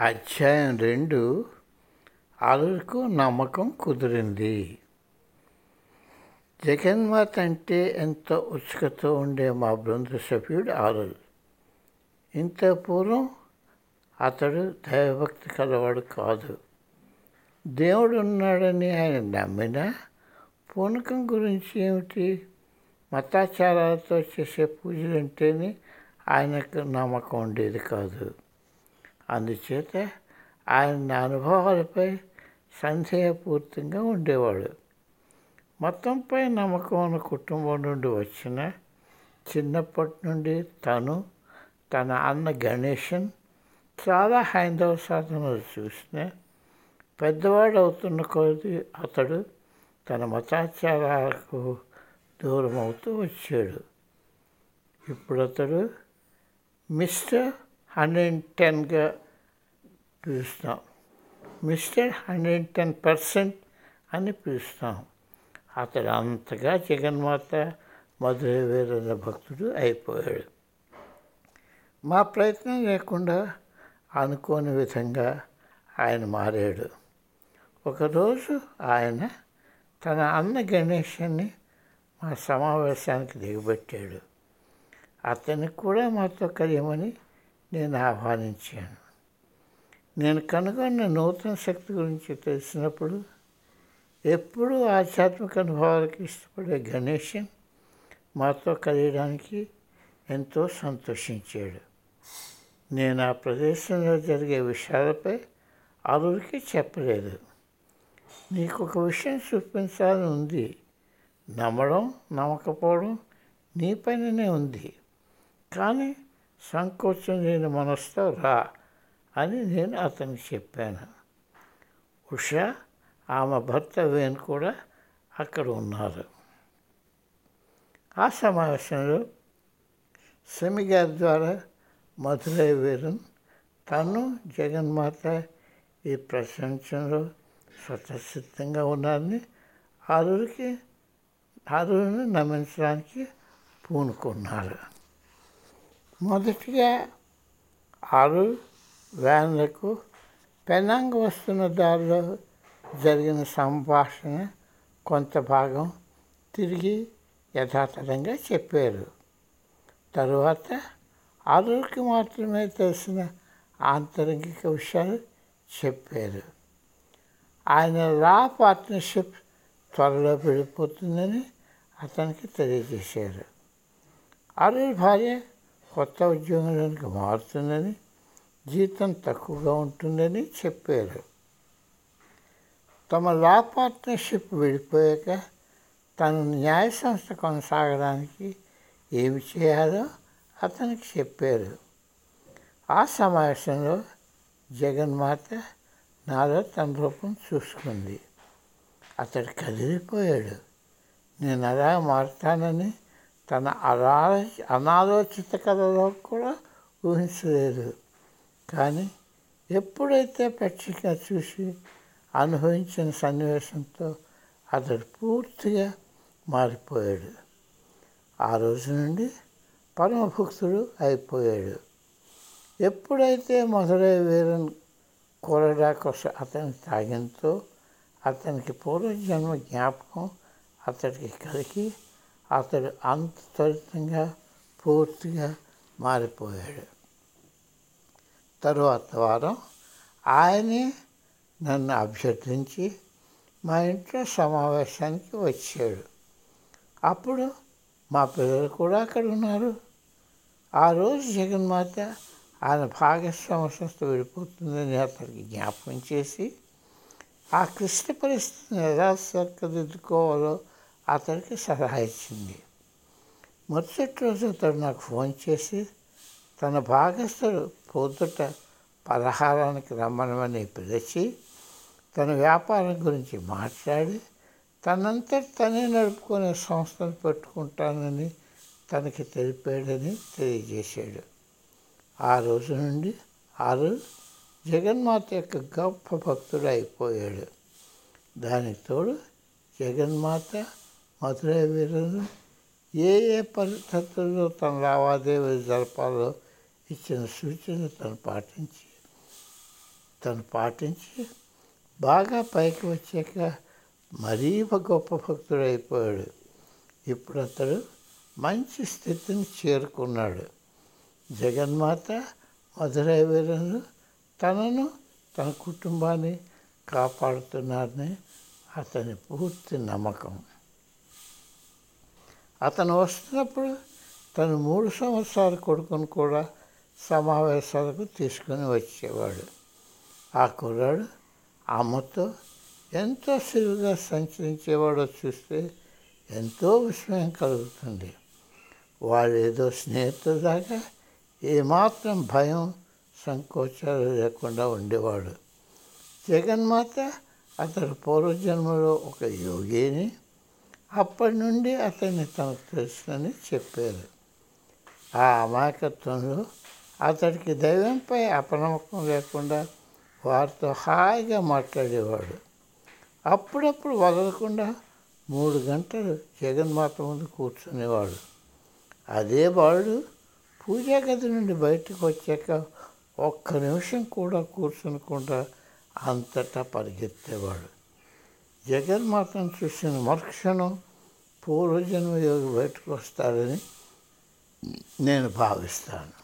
అధ్యాయం రెండు ఆరుకు నమ్మకం కుదిరింది. జగన్మాత అంటే ఎంతో ఉత్సుకతో ఉండే మా బృంద సభ్యుడు ఆరుల్ ఇంత పూర్వం అతడు దైవభక్తి కలవాడు కాదు. దేవుడు ఉన్నాడని ఆయన నమ్మినా పూనకం గురించి ఏమిటి? మతాచారాలతో చేసే పూజలు అంటేనే ఆయనకు నమ్మకం ఉండేది కాదు. అందుచేత ఆయన అనుభవాలపై సందేహపూర్తంగా ఉండేవాడు. మొత్తంపై నమ్మకం ఉన్న కుటుంబం నుండి వచ్చిన చిన్నప్పటి నుండి తను తన అన్న గణేషన్ చాలా హైందవ సాధనలు చూసిన పెద్దవాడు అవుతున్న కొద్ది అతడు తన మతాచారాలకు దూరం అవుతూ వచ్చాడు. ఇప్పుడు అతడు మిస్టర్ హండ్రెడ్ టెన్గా పిలుస్తాం. మిస్టర్ హండ్రెడ్ టెన్ పర్సెంట్ అని పిలుస్తాం. అతడు అంతగా జగన్మాత మధుర వీరన్న భక్తుడు అయిపోయాడు. మా ప్రయత్నం లేకుండా అనుకోని విధంగా ఆయన మారాడు. ఒకరోజు ఆయన తన అన్న గణేశాన్ని మా సమావేశానికి దిగబెట్టాడు. అతనికి కూడా మాతో కలియమని నేను ఆహ్వానించాను. నేను కనుగొన్న నూతన శక్తి గురించి తెలిసినప్పుడు ఎప్పుడూ ఆధ్యాత్మిక అనుభవాలకు ఇష్టపడే గణేషన్ మాతో కలియడానికి ఎంతో సంతోషించాడు. నేను ఆ ప్రదేశంలో జరిగే విషయాలపై అరువురికి చెప్పలేదు. నీకు ఒక విషయం చూపించాలని ఉంది. నమ్మడం నమ్మకపోవడం నీ పైననే ఉంది. కానీ సంకోచం లేని మనసుతో రా అని నేను అతనికి చెప్పాను. ఉషా ఆమె భర్త వేణు కూడా అక్కడ ఉన్నారు. ఆ సమావేశంలో సెమి గారి ద్వారా మధురై వీరన్ తను జగన్మాత ఈ ప్రపంచంలో స్వతసిద్ధంగా ఉన్నారని ఆరురికి ఆరుని నమ్మించడానికి పూనుకున్నారు. మొదటిగా ఆరు వ్యాన్లకు పెనాంగ్ వస్తున్న దారిలో జరిగిన సంభాషణ కొంత భాగం తిరిగి యథాతథంగా చెప్పారు. తరువాత ఆరుకి మాత్రమే తెలిసిన ఆంతరంగిక విషయాలు చెప్పారు. ఆయన లా పార్ట్నర్షిప్ త్వరలో పెడిపోతుందని అతనికి తెలియజేశారు. అరుణ్ భార్య కొత్త ఉద్యోగానికి మారుతుందని జీతం తక్కువగా ఉంటుందని చెప్పారు. తమ లా పార్ట్నర్షిప్ విడిపోయాక తను న్యాయ సంస్థ కొనసాగడానికి ఏమి చేయాలో అతనికి చెప్పారు. ఆ సమావేశంలో జగన్మాత నాలో తన రూపం చూసుకుంది. అతడు కదిలిపోయాడు. నేను అలా మారుతానని తన అనా అనాలోచిత కథలో కూడా ఊహించలేదు. కానీ ఎప్పుడైతే పచ్చిక చూసి అనుభవించిన సన్నివేశంతో అతడు పూర్తిగా మారిపోయాడు. ఆ రోజు నుండి పరమభక్తుడు అయిపోయాడు. ఎప్పుడైతే మధురై వీరన్ కోరడా కోసం అతని తాగింతో అతనికి పూర్వజన్మ జ్ఞాపకం అతడికి కలిగి అతడు అంత త్వరితంగా పూర్తిగా మారిపోయాడు. తరువాత వారం ఆయనే నన్ను అభ్యర్థించి మా ఇంట్లో సమావేశానికి వచ్చాడు. అప్పుడు మా పిల్లలు కూడా అక్కడ ఉన్నారు. ఆ రోజు జగన్మాత ఆయన భాగస్వామ్య సంస్థ విడిపోతుందని అతనికి జ్ఞాపకం చేసి ఆ క్లిష్ట పరిస్థితిని ఎలా సరిదిద్దుకోవాలో అతనికి సలహా ఇచ్చింది. మరుసటి రోజు అతడు నాకు ఫోన్ చేసి తన భాగస్థుడు పొద్దుట పలహారానికి రమ్మనమని పిలిచి తన వ్యాపారం గురించి మాట్లాడి తనంతటి తనే నడుపుకునే సంస్థను పెట్టుకుంటానని తనకి తెలిపాడని తెలియజేశాడు. ఆ రోజు నుండి ఆరు జగన్మాత యొక్క గొప్ప భక్తుడు అయిపోయాడు. దానికి తోడు జగన్మాత మధురై వీరులు ఏ ఏ పరిస్థితుల్లో తన లావాదేవీలు జరపాలో ఇచ్చిన సూచనలు తను పాటించి తను పాటించి బాగా పైకి వచ్చాక మరీ గొప్ప భక్తుడు అయిపోయాడు. ఇప్పుడు అతడు మంచి స్థితిని చేరుకున్నాడు. జగన్మాత మధురై వీరులు తనను తన కుటుంబాన్ని కాపాడుతున్నారని అతని పూర్తి నమ్మకం. అతను వస్తున్నప్పుడు తను మూడు సంవత్సరాల కొడుకును కూడా సమావేశాలకు తీసుకుని వచ్చేవాడు. ఆ కుర్రాడు అమ్మతో ఎంతో సిరుగా సంచరించేవాడో చూస్తే ఎంతో విస్మయం కలుగుతుంది. వాడు ఏదో స్నేహితుదాకా ఏమాత్రం భయం సంకోచాలు లేకుండా ఉండేవాడు. జగన్మాత అతడు పూర్వజన్మలో ఒక యోగిని అప్పటి నుండి అతన్ని తనకు తెలుసునని చెప్పారు. ఆ అమాయకత్వంలో అతడికి దైవంపై అపనమ్మకం లేకుండా వారితో హాయిగా మాట్లాడేవాడు. అప్పుడప్పుడు వదలకుండా మూడు గంటలు జగన్మాత ముందు కూర్చునేవాడు. అదే బాలుడు పూజా గది నుండి బయటకు వచ్చాక ఒక్క నిమిషం కూడా కూర్చునకుండా అంతటా పరిగెత్తేవాడు. జగన్మాతను చూసిన మరుక్షణం పూర్వజన్మ యోగి బయటకు వస్తాడని నేను భావిస్తాను.